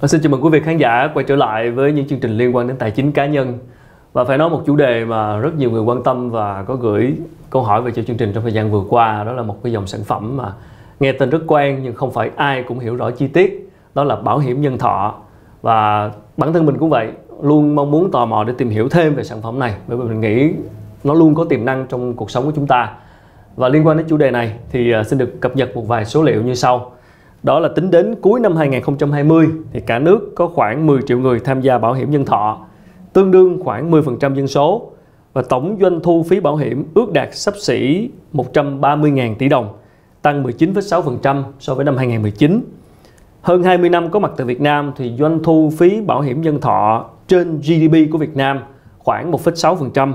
Vâng, xin chào mừng quý vị khán giả quay trở lại với những chương trình liên quan đến tài chính cá nhân. Và phải nói một chủ đề mà rất nhiều người quan tâm và có gửi câu hỏi về cho chương trình trong thời gian vừa qua, đó là một cái dòng sản phẩm mà nghe tên rất quen nhưng không phải ai cũng hiểu rõ chi tiết, đó là bảo hiểm nhân thọ. Và bản thân mình cũng vậy, luôn mong muốn tò mò để tìm hiểu thêm về sản phẩm này, bởi vì mình nghĩ nó luôn có tiềm năng trong cuộc sống của chúng ta. Và liên quan đến chủ đề này thì à, xin được cập nhật một vài số liệu như sau đó là tính đến cuối năm 2020 thì cả nước có khoảng 10 triệu người tham gia bảo hiểm nhân thọ, tương đương khoảng 10% dân số và tổng doanh thu phí bảo hiểm ước đạt sắp xỉ 130.000 tỷ đồng, tăng 19,6% so với năm 2019. Hơn 20 năm có mặt tại Việt Nam thì doanh thu phí bảo hiểm nhân thọ trên GDP của Việt Nam khoảng 1,6%.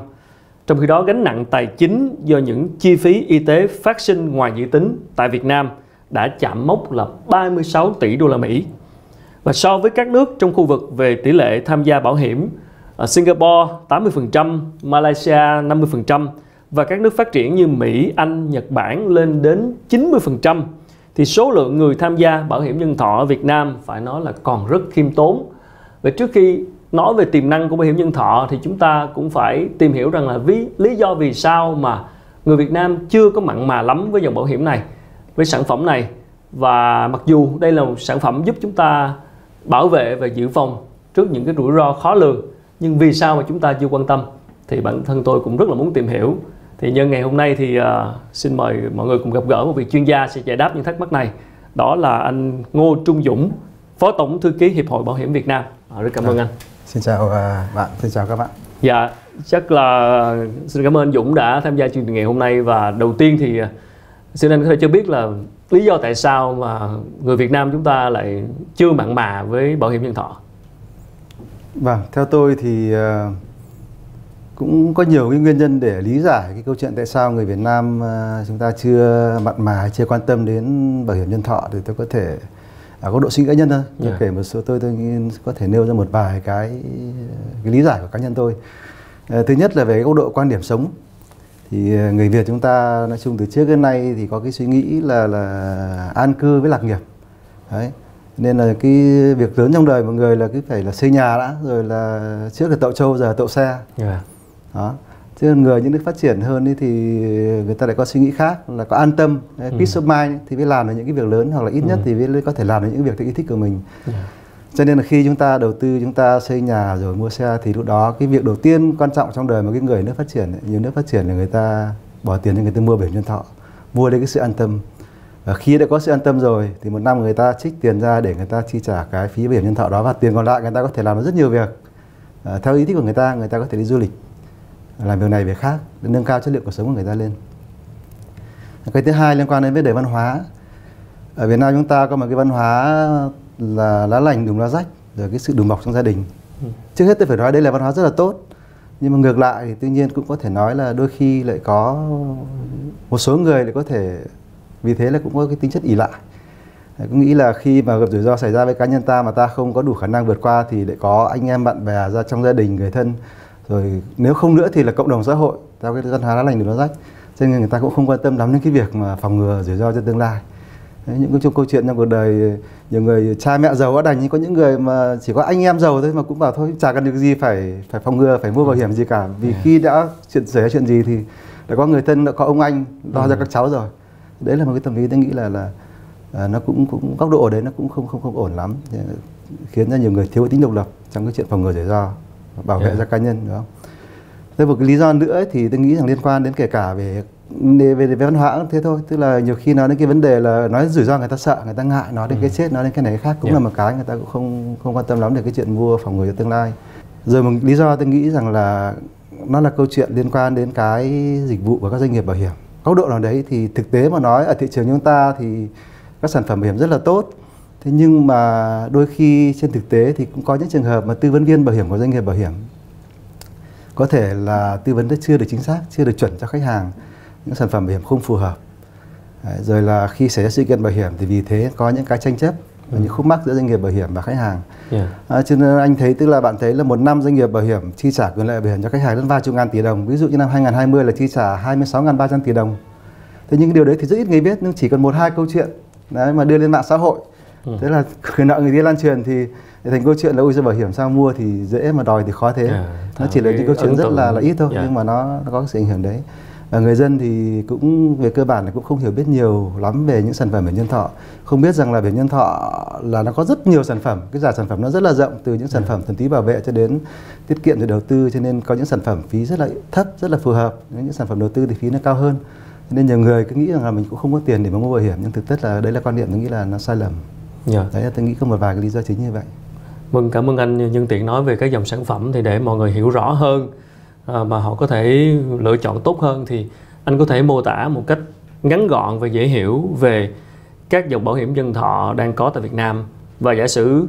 Trong khi đó gánh nặng tài chính do những chi phí y tế phát sinh ngoài dự tính tại Việt Nam – đã chạm mốc là 36 tỷ đô la Mỹ. Và so với các nước trong khu vực về tỷ lệ tham gia bảo hiểm, à, Singapore 80%, Malaysia 50% và các nước phát triển như Mỹ, Anh, Nhật Bản lên đến 90% thì số lượng người tham gia bảo hiểm nhân thọ ở Việt Nam phải nói là còn rất khiêm tốn. Và trước khi nói về tiềm năng của bảo hiểm nhân thọ thì chúng ta cũng phải tìm hiểu rằng là vì lý do vì sao mà người Việt Nam chưa có mặn mà lắm với dòng bảo hiểm này với sản phẩm này. Và mặc dù đây là một sản phẩm giúp chúng ta bảo vệ và dự phòng trước những cái rủi ro khó lường nhưng vì sao mà chúng ta chưa quan tâm thì bản thân tôi cũng rất là muốn tìm hiểu. Thì nhân ngày hôm nay thì uh, xin mời mọi người cùng gặp gỡ một vị chuyên gia sẽ giải đáp những thắc mắc này. Đó là anh Ngô Trung Dũng Phó Tổng Thư ký Hiệp hội Bảo hiểm Việt Nam. À, rất cảm ơn à, anh Xin chào uh, bạn, xin chào các bạn. Dạ, chắc là xin cảm ơn anh Dũng đã tham gia chương trình ngày hôm nay. Và đầu tiên thì xin anh có thể cho biết là lý do tại sao mà người Việt Nam chúng ta lại chưa mặn mà với bảo hiểm nhân thọ? Vâng, theo tôi thì ờ, cũng có nhiều cái nguyên nhân để lý giải cái câu chuyện tại sao người Việt Nam ờ, chúng ta chưa mặn mà chưa quan tâm đến bảo hiểm nhân thọ thì tôi có thể ở góc độ suy nghĩ cá nhân thôi. Yeah. Dạ. kể một số tôi tôi có thể nêu ra một vài cái cái lý giải của cá nhân tôi. Ờ, thứ nhất là về góc độ quan điểm sống thì ờ, người Việt chúng ta nói chung từ trước đến nay thì có cái suy nghĩ là là an cư với lạc nghiệp đấy nên là cái việc lớn trong đời mọi người là cứ phải là xây nhà đã rồi là trước là tậu trâu giờ tậu xe yeah. Dạ. đó chứ người những nước phát triển hơn thì người ta lại có suy nghĩ khác là có an tâm ừ. peace of mind thì mới làm được những cái việc lớn hoặc là ít nhất ừ. thì mới có thể làm được những việc theo ý thích của mình yeah. Cho nên là khi chúng ta đầu tư chúng ta xây nhà rồi mua xe thì lúc đó cái việc đầu tiên quan trọng trong đời mà cái người nước phát triển nhiều nước phát triển là người ta bỏ tiền cho người ta mua bảo hiểm nhân thọ mua đến cái sự an tâm. Và khi đã có sự an tâm rồi thì một năm người ta trích tiền ra để người ta chi trả cái phí bảo hiểm nhân thọ đó và tiền còn lại người ta có thể làm được rất nhiều việc. À, theo ý thích của người ta người ta có thể đi du lịch làm việc này việc khác để nâng cao chất lượng cuộc sống của người ta lên. Cái thứ hai liên quan đến vấn đề văn hóa. Ở Việt Nam chúng ta có một cái văn hóa là lá lành đùm lá rách rồi cái sự đùm bọc trong gia đình. Ừ. trước hết tôi phải nói đây là văn hóa rất là tốt nhưng mà ngược lại thì tuy nhiên cũng có thể nói là đôi khi lại có một số người lại có thể vì thế là cũng có cái tính chất ỉ lại. Cũng nghĩ là khi mà gặp rủi ro xảy ra với cá nhân ta mà ta không có đủ khả năng vượt qua thì lại có anh em bạn bè ra trong gia đình người thân. Rồi nếu không nữa thì là cộng đồng xã hội theo cái văn hóa lá lành đùm lá rách. Cho nên người ta cũng không quan tâm lắm đến cái việc mà phòng ngừa rủi ro cho tương lai Đấy, những cái trong câu chuyện trong cuộc đời nhiều người cha mẹ giàu đã đành nhưng có những người mà chỉ có anh em giàu thôi mà cũng bảo thôi chả cần được gì phải phải phòng ngừa phải mua bảo hiểm gì cả. Vì khi đã chuyện xảy ra chuyện gì thì đã có người thân đã có ông anh lo cho các cháu rồi. Đấy là một cái tâm lý tôi nghĩ là là à, nó cũng cũng góc độ ở đấy nó cũng không không không ổn lắm. Khiến cho nhiều người thiếu tính độc lập trong cái chuyện phòng ngừa rủi ro bảo vệ yeah. ra cá nhân đúng không? Thế một cái lý do nữa thì tôi nghĩ rằng liên quan đến kể cả về về, về văn hóa cũng thế thôi. Tức là nhiều khi nói đến cái vấn đề là nói rủi ro người ta sợ người ta ngại nói đến ừ. cái chết nói đến cái này cái khác cũng yeah. là một cái người ta cũng không không quan tâm lắm về cái chuyện mua phòng ngừa cho tương lai. Rồi một lý do tôi nghĩ rằng là nó là câu chuyện liên quan đến cái dịch vụ của các doanh nghiệp bảo hiểm. Góc độ nào đấy thì thực tế mà nói ở thị trường chúng ta thì các sản phẩm bảo hiểm rất là tốt. Thế nhưng mà đôi khi trên thực tế thì cũng có những trường hợp mà tư vấn viên bảo hiểm của doanh nghiệp bảo hiểm có thể là tư vấn chưa được chính xác chưa được chuẩn cho khách hàng những sản phẩm bảo hiểm không phù hợp Đấy, rồi là khi xảy ra sự kiện bảo hiểm thì vì thế có những cái tranh chấp và những khúc mắc giữa doanh nghiệp bảo hiểm và khách hàng. Yeah. À, cho nên anh thấy tức là bạn thấy là một năm doanh nghiệp bảo hiểm chi trả quyền lợi bảo hiểm cho khách hàng đến vài chục ngàn tỷ đồng. Ví dụ như năm 2020 là chi trả 26.300 tỷ đồng. Thế nhưng cái điều đấy thì rất ít người biết nhưng chỉ còn một hai câu chuyện đấy mà đưa lên mạng xã hội ừ. thế là người nợ người kia lan truyền thì thành câu chuyện là ôi bảo hiểm sao mua thì dễ mà đòi thì khó thế yeah, nó chỉ là những câu chuyện rất là là ít thôi yeah. nhưng mà nó, nó có sự ảnh hưởng đấy và người dân thì cũng về cơ bản là cũng không hiểu biết nhiều lắm về những sản phẩm bảo nhân thọ. Không biết rằng là bảo nhân thọ là nó có rất nhiều sản phẩm. Cái giả sản phẩm nó rất là rộng từ những sản phẩm thuần túy bảo vệ cho đến tiết kiệm để đầu tư cho nên có những sản phẩm phí rất là thấp rất là phù hợp. Những sản phẩm đầu tư thì phí nó cao hơn. Nên nhiều người cứ nghĩ rằng là mình cũng không có tiền để mà mua bảo hiểm nhưng thực chất là đấy là quan điểm tôi nghĩ là nó sai lầm. Yeah. Dạ. đấy là tôi nghĩ có một vài cái lý do chính như vậy. Vâng, cảm ơn anh nhân tiện nói về các dòng sản phẩm thì để mọi người hiểu rõ hơn à, mà họ có thể lựa chọn tốt hơn thì anh có thể mô tả một cách ngắn gọn và dễ hiểu về các dòng bảo hiểm nhân thọ đang có tại Việt Nam. Và giả sử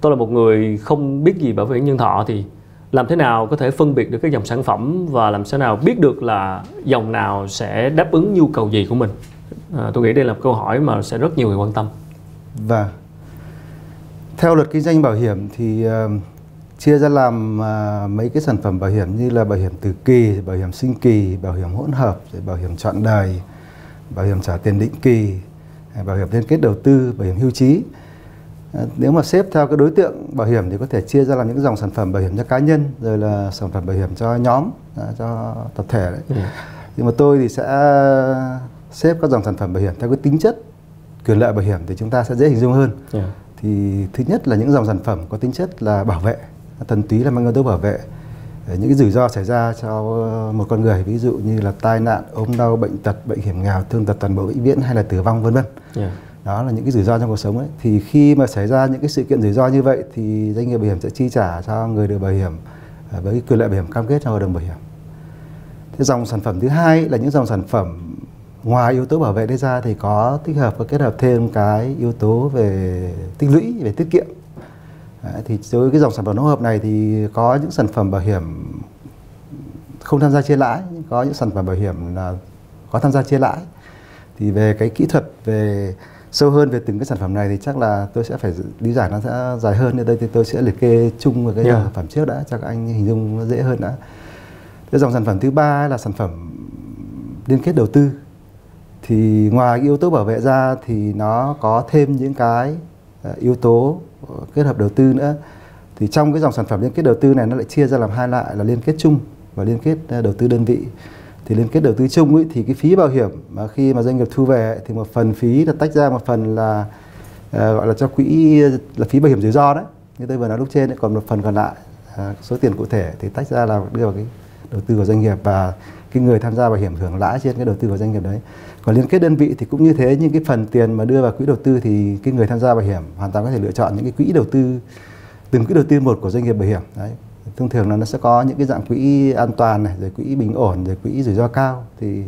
tôi là một người không biết gì bảo hiểm nhân thọ thì làm thế nào có thể phân biệt được các dòng sản phẩm và làm thế nào biết được là dòng nào sẽ đáp ứng nhu cầu gì của mình? À, tôi nghĩ đây là một câu hỏi mà sẽ rất nhiều người quan tâm. Và theo luật kinh doanh bảo hiểm thì uh, chia ra làm uh, mấy cái sản phẩm bảo hiểm như là bảo hiểm từ kỳ, bảo hiểm sinh kỳ, bảo hiểm hỗn hợp, rồi bảo hiểm chọn đời, bảo hiểm trả tiền định kỳ, bảo hiểm liên kết đầu tư, bảo hiểm hưu trí. Uh, nếu mà xếp theo cái đối tượng bảo hiểm thì có thể chia ra làm những dòng sản phẩm bảo hiểm cho cá nhân, rồi là sản phẩm bảo hiểm cho nhóm, uh, cho tập thể đấy. Ừ. Nhưng mà tôi thì sẽ xếp các dòng sản phẩm bảo hiểm theo cái tính chất quyền lợi bảo hiểm thì chúng ta sẽ dễ hình dung hơn. Yeah. Thì thứ nhất là những dòng sản phẩm có tính chất là bảo vệ thuần túy là mang yếu tố bảo vệ. Những cái rủi ro xảy ra cho một con người ví dụ như là tai nạn ốm đau bệnh tật bệnh hiểm nghèo thương tật toàn bộ vĩnh viễn hay là tử vong vân vân. Yeah. đó là những cái rủi ro trong cuộc sống ấy. Thì khi mà xảy ra những cái sự kiện rủi ro như vậy thì doanh nghiệp bảo hiểm sẽ chi trả cho người được bảo hiểm à, với quyền lợi bảo hiểm cam kết trong hợp đồng bảo hiểm. Thế dòng sản phẩm thứ hai là những dòng sản phẩm ngoài yếu tố bảo vệ đây ra thì có tích hợp và kết hợp thêm cái yếu tố về tích lũy về tiết kiệm Đấy, thì đối với cái dòng sản phẩm hỗn hợp này thì có những sản phẩm bảo hiểm không tham gia chia lãi, có những sản phẩm bảo hiểm là có tham gia chia lãi. Thì về cái kỹ thuật về sâu hơn về từng cái sản phẩm này thì chắc là tôi sẽ phải lý giải nó sẽ dài hơn ở đây thì tôi sẽ liệt kê chung vào cái yeah. sản phẩm trước đã cho các anh hình dung nó dễ hơn đã. Cái dòng sản phẩm thứ ba là sản phẩm liên kết đầu tư. Thì ngoài yếu tố bảo vệ ra thì nó có thêm những cái Ờ, yếu tố ờ, kết hợp đầu tư nữa. Thì trong cái dòng sản phẩm liên kết đầu tư này nó lại chia ra làm hai loại là liên kết chung và liên kết ờ, đầu tư đơn vị. Thì liên kết đầu tư chung ấy, thì cái phí bảo hiểm mà khi mà doanh nghiệp thu về thì một phần phí là tách ra một phần là uh, gọi là cho quỹ là phí bảo hiểm rủi ro đấy. Như tôi vừa nói lúc trên ấy, còn một phần còn lại uh, số tiền cụ thể thì tách ra là đưa vào cái đầu tư của doanh nghiệp. Và cái người tham gia bảo hiểm hưởng lãi trên cái đầu tư của doanh nghiệp đấy. Còn liên kết đơn vị thì cũng như thế những cái phần tiền mà đưa vào quỹ đầu tư thì cái người tham gia bảo hiểm hoàn toàn có thể lựa chọn những cái quỹ đầu tư từng quỹ đầu tư một của doanh nghiệp bảo hiểm. Đấy. Thông thường là nó sẽ có những cái dạng quỹ an toàn này rồi quỹ bình ổn rồi quỹ rủi ro cao. Thì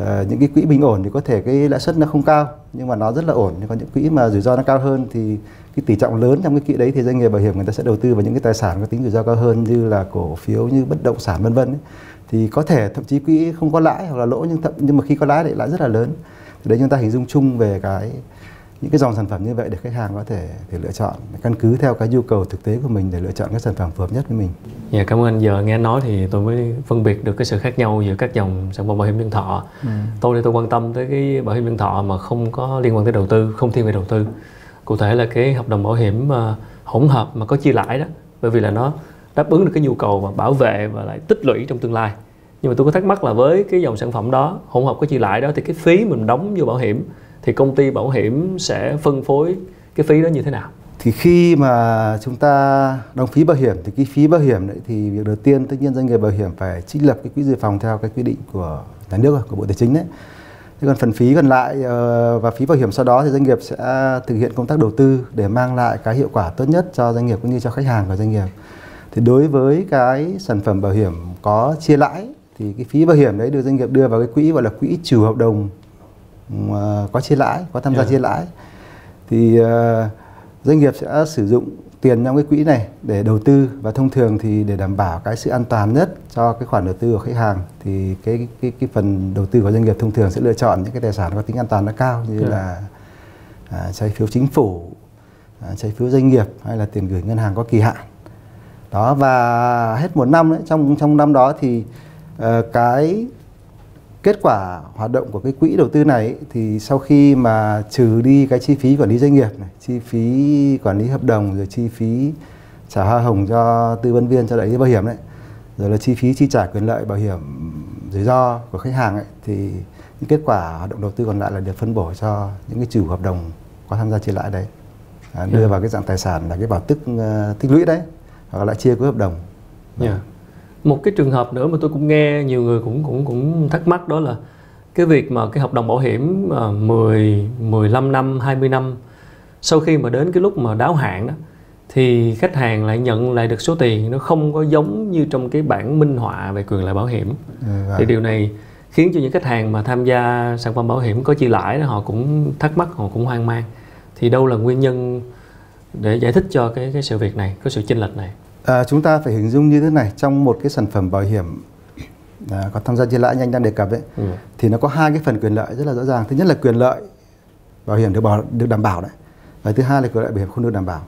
uh, những cái quỹ bình ổn thì có thể cái lãi suất nó không cao nhưng mà nó rất là ổn. Nhưng có những quỹ mà rủi ro nó cao hơn thì cái tỷ trọng lớn trong cái quỹ đấy thì doanh nghiệp bảo hiểm người ta sẽ đầu tư vào những cái tài sản có tính rủi ro cao hơn như là cổ phiếu như bất động sản vân vân thì có thể thậm chí quỹ không có lãi hoặc là lỗ nhưng thậm nhưng mà khi có lãi thì lãi rất là lớn thì đấy chúng ta hình dung chung về cái những cái dòng sản phẩm như vậy để khách hàng có thể thể lựa chọn căn cứ theo cái nhu cầu thực tế của mình để lựa chọn cái sản phẩm phù hợp nhất với mình. Dạ cảm ơn anh giờ nghe nói thì tôi mới phân biệt được cái sự khác nhau giữa các dòng sản phẩm bảo hiểm nhân thọ. Ừ. Tôi thì tôi quan tâm tới cái bảo hiểm nhân thọ mà không có liên quan tới đầu tư, không thiên về đầu tư. Cụ thể là cái hợp đồng bảo hiểm uh, hỗn hợp mà có chia lãi đó, bởi vì là nó đáp ứng được cái nhu cầu và bảo vệ và lại tích lũy trong tương lai. Nhưng mà tôi có thắc mắc là với cái dòng sản phẩm đó, hỗn hợp có chia lại đó, thì cái phí mình đóng vô bảo hiểm, thì công ty bảo hiểm sẽ phân phối cái phí đó như thế nào? Thì khi mà chúng ta đóng phí bảo hiểm, thì cái phí bảo hiểm đấy thì việc đầu tiên tất nhiên doanh nghiệp bảo hiểm phải trích lập cái quỹ dự phòng theo cái quy định của nhà nước, của bộ tài chính đấy. Thế còn phần phí còn lại ờ, và phí bảo hiểm sau đó thì doanh nghiệp sẽ thực hiện công tác đầu tư để mang lại cái hiệu quả tốt nhất cho doanh nghiệp cũng như cho khách hàng của doanh nghiệp thì đối với cái sản phẩm bảo hiểm có chia lãi thì cái phí bảo hiểm đấy được doanh nghiệp đưa vào cái quỹ gọi là quỹ chủ hợp đồng uh, có chia lãi có tham gia yeah. chia lãi thì uh, doanh nghiệp sẽ sử dụng tiền trong cái quỹ này để đầu tư và thông thường thì để đảm bảo cái sự an toàn nhất cho cái khoản đầu tư của khách hàng thì cái cái cái phần đầu tư của doanh nghiệp thông thường sẽ lựa chọn những cái tài sản có tính an toàn nó cao như yeah. là à, trái phiếu chính phủ à, trái phiếu doanh nghiệp hay là tiền gửi ngân hàng có kỳ hạn đó và hết một năm đấy trong trong năm đó thì uh, cái kết quả hoạt động của cái quỹ đầu tư này thì sau khi mà trừ đi cái chi phí quản lý doanh nghiệp này, chi phí quản lý hợp đồng rồi chi phí trả hoa hồng cho tư vấn viên cho đại lý bảo hiểm đấy rồi là chi phí chi trả quyền lợi bảo hiểm rủi ro của khách hàng ấy, thì những kết quả hoạt động đầu tư còn lại là được phân bổ cho những cái chủ hợp đồng có tham gia chia lãi đấy. À, đưa vào cái dạng tài sản là cái bảo tức uh, tích lũy đấy hoặc là chia của hợp đồng. Yeah một cái trường hợp nữa mà tôi cũng nghe nhiều người cũng cũng cũng thắc mắc đó là cái việc mà cái hợp đồng bảo hiểm 10 à, 15 năm 20 năm sau khi mà đến cái lúc mà đáo hạn đó thì khách hàng lại nhận lại được số tiền nó không có giống như trong cái bản minh họa về quyền lợi bảo hiểm. Ừ, thì điều này khiến cho những khách hàng mà tham gia sản phẩm bảo hiểm có chi lãi đó họ cũng thắc mắc họ cũng hoang mang. Thì đâu là nguyên nhân để giải thích cho cái cái sự việc này cái sự chênh lệch này À, chúng ta phải hình dung như thế này trong một cái sản phẩm bảo hiểm à, có tham gia chia lãi nhanh đang đề cập ấy ừ. thì nó có hai cái phần quyền lợi rất là rõ ràng. Thứ nhất là quyền lợi bảo hiểm được bảo được đảm bảo đấy và thứ hai là quyền lợi bảo hiểm không được đảm bảo.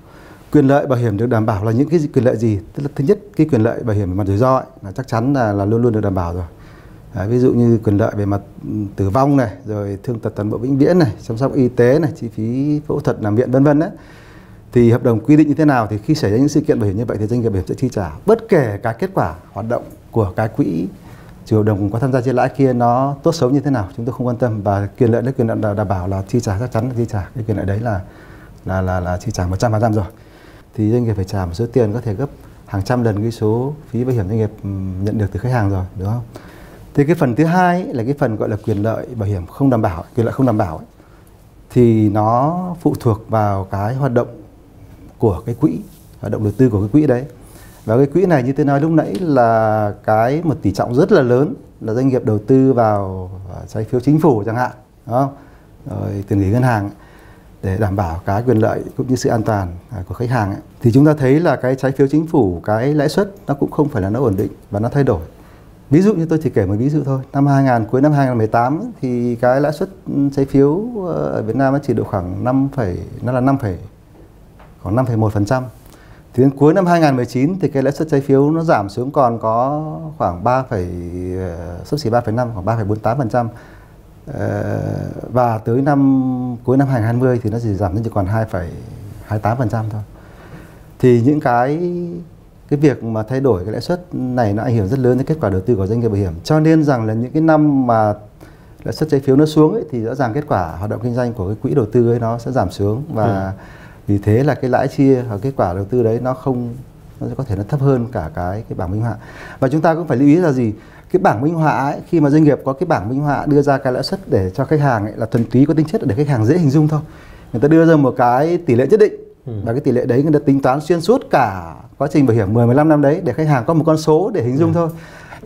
Quyền lợi bảo hiểm được đảm bảo là những cái quyền lợi gì? Tức là thứ nhất cái quyền lợi bảo hiểm về mặt rủi ro ấy, là chắc chắn là, là luôn luôn được đảm bảo rồi. À, ví dụ như quyền lợi về mặt tử vong này rồi thương tật toàn bộ vĩnh viễn này chăm sóc y tế này chi phí phẫu thuật nằm viện vân vân đấy thì hợp đồng quy định như thế nào thì khi xảy ra những sự kiện bảo hiểm như vậy thì doanh nghiệp bảo hiểm sẽ chi trả. Bất kể cái kết quả hoạt động của cái quỹ chủ hợp đồng có tham gia chia lãi kia nó tốt xấu như thế nào chúng tôi không quan tâm. Và quyền lợi đấy quyền lợi đảm bảo là chi trả chắc chắn là chi trả. Cái quyền lợi đấy là là là là chi trả 100% rồi. Thì doanh nghiệp phải trả một số tiền có thể gấp hàng trăm lần cái số phí bảo hiểm doanh nghiệp nhận được từ khách hàng rồi đúng không? Thì cái phần thứ hai là cái phần gọi là quyền lợi bảo hiểm không đảm bảo quyền lợi không đảm bảo ấy, thì nó phụ thuộc vào cái hoạt động của cái quỹ hoạt động đầu tư của cái quỹ đấy. Và cái quỹ này như tôi nói lúc nãy là cái một tỷ trọng rất là lớn là doanh nghiệp đầu tư vào à, trái phiếu chính phủ chẳng hạn đúng không? Rồi tiền gửi ngân hàng để đảm bảo cái quyền lợi cũng như sự an toàn à, của khách hàng ấy. thì chúng ta thấy là cái trái phiếu chính phủ cái lãi suất nó cũng không phải là nó ổn định và nó thay đổi. Ví dụ như tôi chỉ kể một ví dụ thôi. Năm 2000 cuối năm 2018 thì cái lãi suất ừ, trái phiếu ờ, ở Việt Nam nó chỉ độ khoảng 5, nó là 5, khoảng 5,1%. Thì đến cuối năm 2019 thì cái lãi suất trái phiếu nó giảm xuống còn có khoảng 3, ờ, sấp xỉ 3,5 khoảng 3,48%. Ờ, và tới năm cuối năm 2020 thì nó chỉ giảm lên chỉ còn 2,28% thôi. Thì những cái cái việc mà thay đổi cái lãi suất này nó ảnh hưởng rất lớn đến kết quả đầu tư của doanh nghiệp bảo hiểm. Cho nên rằng là những cái năm mà lãi suất trái phiếu nó xuống ấy, thì rõ ràng kết quả hoạt động kinh doanh của cái quỹ đầu tư ấy nó sẽ giảm xuống và ừ vì thế là cái lãi chia hoặc kết quả đầu tư đấy nó không nó có thể nó thấp hơn cả cái cái bảng minh họa. Và chúng ta cũng phải lưu ý là gì? Cái bảng minh họa ấy, khi mà doanh nghiệp có cái bảng minh họa đưa ra cái lãi suất để cho khách hàng ấy, là thuần túy có tính chất để khách hàng dễ hình dung thôi. Người ta đưa ra một cái tỷ lệ nhất định ừ. và cái tỷ lệ đấy người ta tính toán xuyên suốt cả quá trình bảo hiểm 10 15 năm đấy để khách hàng có một con số để hình dung ừ. thôi.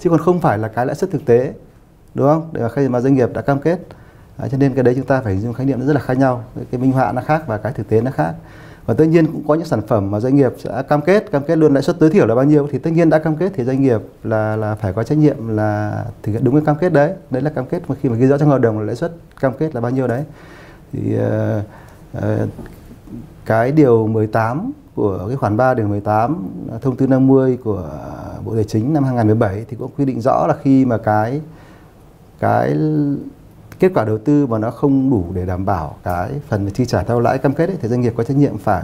Chứ còn không phải là cái lãi suất thực tế đúng không? Để mà khi mà doanh nghiệp đã cam kết à, cho nên cái đấy chúng ta phải dùng khái niệm nó rất là khác nhau. Cái minh họa nó khác và cái thực tế nó khác. Và tất nhiên cũng có những sản phẩm mà doanh nghiệp sẽ cam kết cam kết luôn lãi suất tối thiểu là bao nhiêu thì tất nhiên đã cam kết thì doanh nghiệp là là phải có trách nhiệm là thực hiện đúng cái cam kết đấy. Đấy là cam kết mà khi mà ghi rõ trong hợp đồng là lãi suất cam kết là bao nhiêu đấy. Thì uh, uh, cái điều 18 của cái khoản 3 điều 18 thông tư 50 của Bộ Tài chính năm 2017 thì cũng quy định rõ là khi mà cái cái kết quả đầu tư mà nó không đủ để đảm bảo cái phần chi trả theo lãi cam kết ấy, thì doanh nghiệp có trách nhiệm phải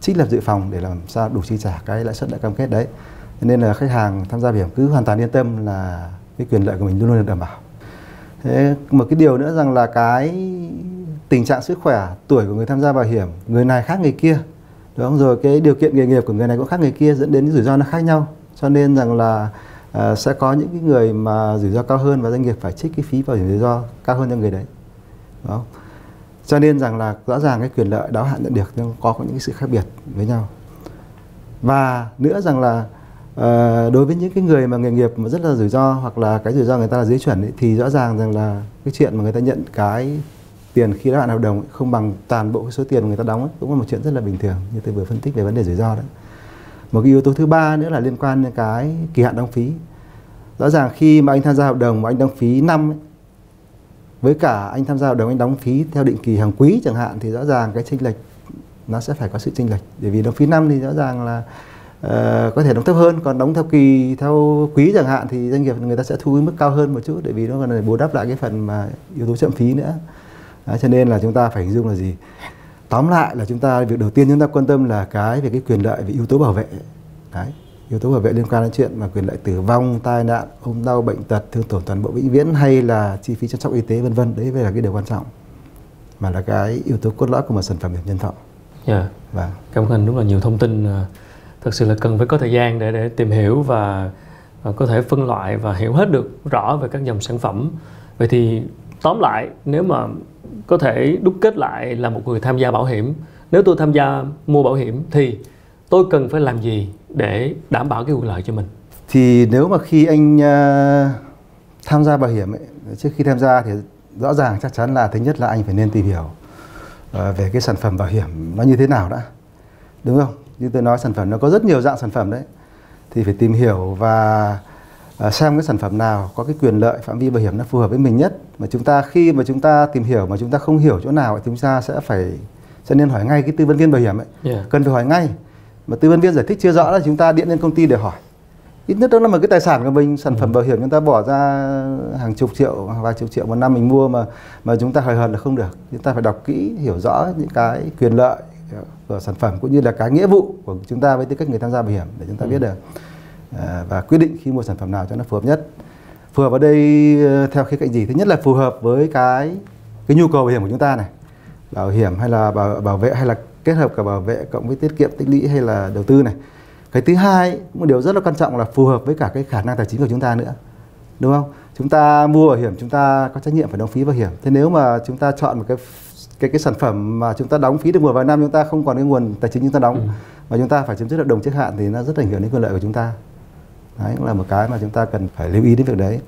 trích lập dự phòng để làm sao đủ chi trả cái lãi suất đã cam kết đấy. Nên là khách hàng tham gia bảo hiểm cứ hoàn toàn yên tâm là cái quyền lợi của mình luôn luôn được đảm bảo. Thế một cái điều nữa rằng là cái tình trạng sức khỏe tuổi của người tham gia bảo hiểm người này khác người kia đúng không? Rồi cái điều kiện nghề nghiệp của người này cũng khác người kia dẫn đến những rủi ro nó khác nhau. Cho nên rằng là à, sẽ có những cái người mà rủi ro cao hơn và doanh nghiệp phải trích cái phí bảo hiểm rủi ro cao hơn cho người đấy. Đúng không? cho nên rằng là rõ ràng cái quyền lợi đáo hạn nhận được nhưng có những cái sự khác biệt với nhau. Và nữa rằng là uh, đối với những cái người mà nghề nghiệp mà rất là rủi ro hoặc là cái rủi ro người ta là dưới chuẩn ấy, thì rõ ràng rằng là cái chuyện mà người ta nhận cái tiền khi đáo hạn hợp đồng ấy, không bằng toàn bộ cái số tiền mà người ta đóng ấy, cũng là một chuyện rất là bình thường như tôi vừa phân tích về vấn đề rủi ro đấy một cái yếu tố thứ ba nữa là liên quan đến cái kỳ hạn đóng phí. Rõ ràng khi mà anh tham gia hợp đồng mà anh đóng phí năm ấy, với cả anh tham gia hợp đồng anh đóng phí theo định kỳ hàng quý chẳng hạn thì rõ ràng cái chênh lệch nó sẽ phải có sự chênh lệch. Bởi vì đóng phí năm thì rõ ràng là uh, có thể đóng thấp hơn còn đóng theo kỳ theo quý chẳng hạn thì doanh nghiệp người ta sẽ thu mức cao hơn một chút để vì nó còn bù đắp lại cái phần mà yếu tố chậm phí nữa. Đấy, cho nên là chúng ta phải hình dung là gì? Tóm lại là chúng ta việc đầu tiên chúng ta quan tâm là cái về cái quyền lợi về yếu tố bảo vệ đấy yếu tố bảo vệ liên quan đến chuyện mà quyền lợi tử vong tai nạn ốm đau bệnh tật thương tổn toàn bộ vĩnh viễn hay là chi phí chăm sóc y tế vân vân đấy là cái điều quan trọng mà là cái yếu tố cốt lõi của một sản phẩm nhân thọ. Dạ. Yeah. Vâng. Cảm ơn rất là nhiều thông tin à, thật sự là cần phải có thời gian để để tìm hiểu và, và có thể phân loại và hiểu hết được rõ về các dòng sản phẩm. Vậy thì tóm lại nếu mà có thể đúc kết lại là một người tham gia bảo hiểm, nếu tôi tham gia mua bảo hiểm thì tôi cần phải làm gì để đảm bảo cái quyền lợi cho mình? Thì nếu mà khi anh uh, tham gia bảo hiểm ấy, trước khi tham gia thì rõ ràng chắc chắn là thứ nhất là anh phải nên tìm hiểu uh, về cái sản phẩm bảo hiểm nó như thế nào đã. Đúng không? Như tôi nói sản phẩm nó có rất nhiều dạng sản phẩm đấy. Thì phải tìm hiểu và uh, xem cái sản phẩm nào có cái quyền lợi phạm vi bảo hiểm nó phù hợp với mình nhất mà chúng ta khi mà chúng ta tìm hiểu mà chúng ta không hiểu chỗ nào thì chúng ta sẽ phải sẽ nên hỏi ngay cái tư vấn viên bảo hiểm ấy yeah. cần phải hỏi ngay mà tư vấn viên giải thích chưa rõ là chúng ta điện lên công ty để hỏi ít nhất đó là một cái tài sản của mình sản phẩm ừ. bảo hiểm chúng ta bỏ ra hàng chục triệu vài chục triệu một năm mình mua mà mà chúng ta hời hợt là không được chúng ta phải đọc kỹ hiểu rõ những cái quyền lợi của sản phẩm cũng như là cái nghĩa vụ của chúng ta với tư cách người tham gia bảo hiểm để chúng ta ừ. biết được à, và quyết định khi mua sản phẩm nào cho nó phù hợp nhất. Phù hợp ở đây ờ, theo khía cạnh gì? Thứ nhất là phù hợp với cái cái nhu cầu bảo hiểm của chúng ta này. Bảo hiểm hay là bảo, bảo vệ hay là kết hợp cả bảo vệ cộng với tiết kiệm tích lũy hay là đầu tư này. Cái thứ hai một điều rất là quan trọng là phù hợp với cả cái khả năng tài chính của chúng ta nữa. Đúng không? Chúng ta mua bảo hiểm chúng ta có trách nhiệm phải đóng phí bảo hiểm. Thế nếu mà chúng ta chọn một cái cái cái sản phẩm mà chúng ta đóng phí được một vài năm chúng ta không còn cái nguồn tài chính chúng ta đóng ừ. mà chúng ta phải chấm dứt hợp đồng trước hạn thì nó rất ảnh hưởng đến quyền lợi của chúng ta đấy cũng là một cái mà chúng ta cần phải lưu ý đến việc đấy.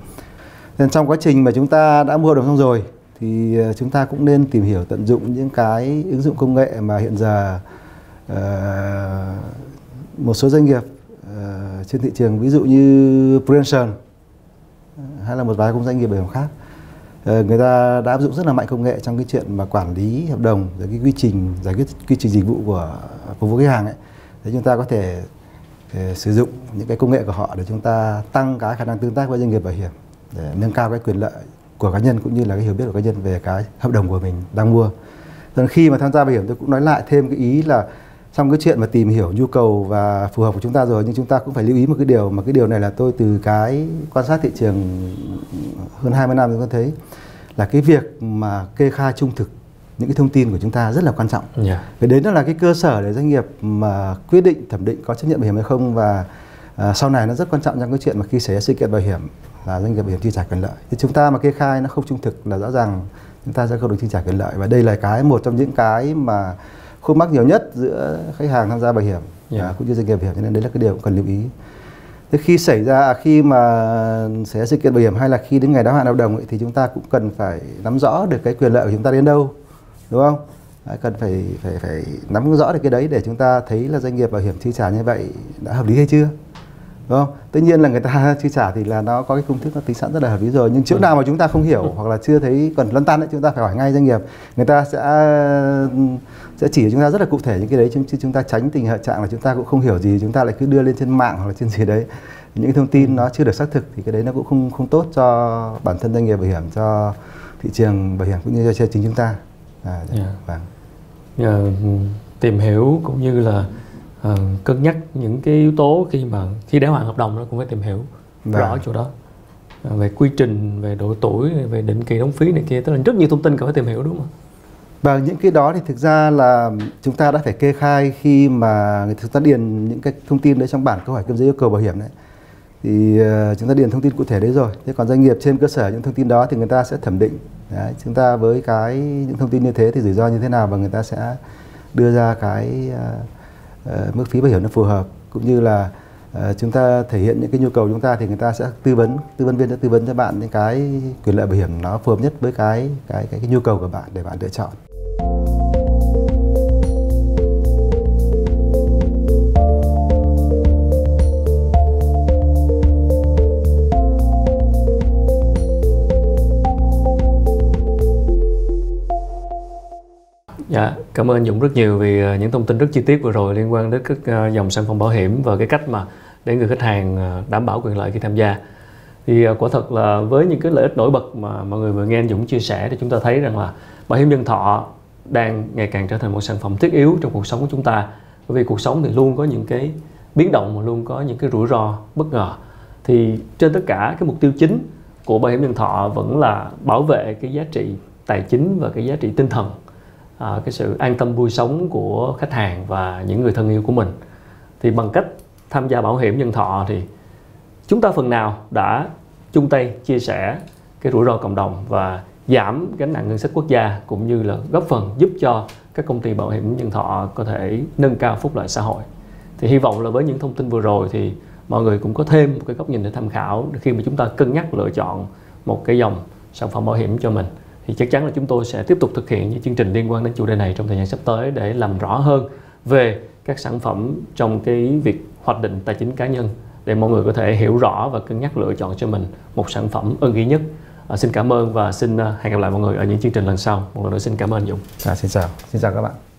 Nên trong quá trình mà chúng ta đã mua hợp đồng xong rồi thì ờ, chúng ta cũng nên tìm hiểu tận dụng những cái ứng dụng công nghệ mà hiện giờ uh, một số doanh nghiệp uh, trên thị trường ví dụ như Prudential hay là một vài công doanh nghiệp bảo hiểm khác. Uh, người ta đã áp dụng rất là mạnh công nghệ trong cái chuyện mà quản lý hợp đồng rồi cái quy trình giải quyết quy trình dịch vụ của phục vụ khách hàng ấy. Để chúng ta có thể sử dụng những cái công nghệ của họ để chúng ta tăng cái khả năng tương tác với doanh nghiệp bảo hiểm, để nâng cao cái quyền lợi của cá nhân cũng như là cái hiểu biết của cá nhân về cái hợp đồng của mình đang mua. Còn khi mà tham gia bảo hiểm, tôi cũng nói lại thêm cái ý là trong cái chuyện mà tìm hiểu nhu cầu và phù hợp của chúng ta rồi, nhưng chúng ta cũng phải lưu ý một cái điều, mà cái điều này là tôi từ cái quan sát thị trường hơn 20 năm tôi thấy là cái việc mà kê khai trung thực những cái thông tin của chúng ta rất là quan trọng. Yeah. Dạ. Vì đấy nó là cái cơ sở để doanh nghiệp mà quyết định thẩm định có chấp nhận bảo hiểm hay không và à, sau này nó rất quan trọng trong cái chuyện mà khi xảy ra sự kiện bảo hiểm là doanh nghiệp bảo hiểm chi trả quyền lợi. Thì chúng ta mà kê khai nó không trung thực là rõ ràng chúng ta sẽ không được chi trả quyền lợi và đây là cái một trong những cái mà khúc mắc nhiều nhất giữa khách hàng tham gia bảo hiểm yeah. à, cũng như doanh nghiệp bảo hiểm cho nên đấy là cái điều cần lưu ý thế khi xảy ra khi mà xảy ra sự kiện bảo hiểm hay là khi đến ngày đáo hạn hợp đồng ấy, thì chúng ta cũng cần phải nắm rõ được cái quyền lợi của chúng ta đến đâu đúng không? Đấy, cần phải phải phải nắm rõ được cái đấy để chúng ta thấy là doanh nghiệp bảo hiểm chi trả như vậy đã hợp lý hay chưa? Đúng không? Tất nhiên là người ta chi trả thì là nó có cái công thức nó tính sẵn rất là hợp lý rồi nhưng chỗ ừ. nào mà chúng ta không hiểu ừ. hoặc là chưa thấy còn lăn tăn ấy chúng ta phải hỏi ngay doanh nghiệp. Người ta sẽ sẽ chỉ cho chúng ta rất là cụ thể những cái đấy chứ chúng ta tránh tình trạng là chúng ta cũng không hiểu gì chúng ta lại cứ đưa lên trên mạng hoặc là trên gì đấy. Những thông tin nó chưa được xác thực thì cái đấy nó cũng không không tốt cho bản thân doanh nghiệp bảo hiểm cho thị trường bảo hiểm cũng như cho chính chúng ta à, yeah. Dạ. vâng. yeah, tìm hiểu cũng như là uh, cân nhắc những cái yếu tố khi mà khi đáo hạn hợp đồng nó cũng phải tìm hiểu vâng. rõ chỗ đó uh, về quy trình về độ tuổi về định kỳ đóng phí này kia tức là rất nhiều thông tin cần phải tìm hiểu đúng không và những cái đó thì thực ra là chúng ta đã phải kê khai khi mà người ta điền những cái thông tin đấy trong bản câu hỏi cấp giấy yêu cầu bảo hiểm đấy thì ờ, chúng ta điền thông tin cụ thể đấy rồi. Thế còn doanh nghiệp trên cơ sở những thông tin đó thì người ta sẽ thẩm định. Đấy, chúng ta với cái những thông tin như thế thì rủi ro như thế nào và người ta sẽ đưa ra cái uh, mức phí bảo hiểm nó phù hợp. Cũng như là uh, chúng ta thể hiện những cái nhu cầu chúng ta thì người ta sẽ tư vấn tư vấn viên sẽ tư vấn cho bạn những cái quyền lợi bảo hiểm nó phù hợp nhất với cái cái cái, cái nhu cầu của bạn để bạn lựa chọn. Dạ, Cảm ơn anh Dũng rất nhiều vì ờ, những thông tin rất chi tiết vừa rồi liên quan đến các ờ, dòng sản phẩm bảo hiểm và cái cách mà để người khách hàng ờ, đảm bảo quyền lợi khi tham gia. Thì quả thật là với những cái lợi ích nổi bật mà mọi người vừa nghe anh Dũng chia sẻ thì chúng ta thấy rằng là bảo hiểm nhân thọ đang ngày càng trở thành một sản phẩm thiết yếu trong cuộc sống của chúng ta. Bởi vì cuộc sống thì luôn có những cái biến động mà luôn có những cái rủi ro bất ngờ. Thì trên tất cả cái mục tiêu chính của bảo hiểm nhân thọ vẫn là bảo vệ cái giá trị tài chính và cái giá trị tinh thần à, cái sự an tâm vui sống của khách hàng và những người thân yêu của mình. Thì bằng cách tham gia bảo hiểm nhân thọ thì chúng ta phần nào đã chung tay chia sẻ cái rủi ro cộng đồng và giảm gánh nặng ngân sách quốc gia cũng như là góp phần giúp cho các công ty bảo hiểm nhân thọ có thể nâng cao phúc lợi xã hội. Thì hy vọng là với những thông tin vừa rồi thì mọi người cũng có thêm một cái góc nhìn để tham khảo khi mà chúng ta cân nhắc lựa chọn một cái dòng sản phẩm bảo hiểm cho mình thì chắc chắn là chúng tôi sẽ tiếp tục thực hiện những chương trình liên quan đến chủ đề này trong thời gian sắp tới để làm rõ hơn về các sản phẩm trong cái việc hoạch định tài chính cá nhân để mọi người có thể hiểu rõ và cân nhắc lựa chọn cho mình một sản phẩm ưng ý nhất. À, xin cảm ơn và xin à, hẹn gặp lại mọi người ở những chương trình lần sau. Một lần nữa xin cảm ơn Dũng. À, xin chào, xin chào các bạn.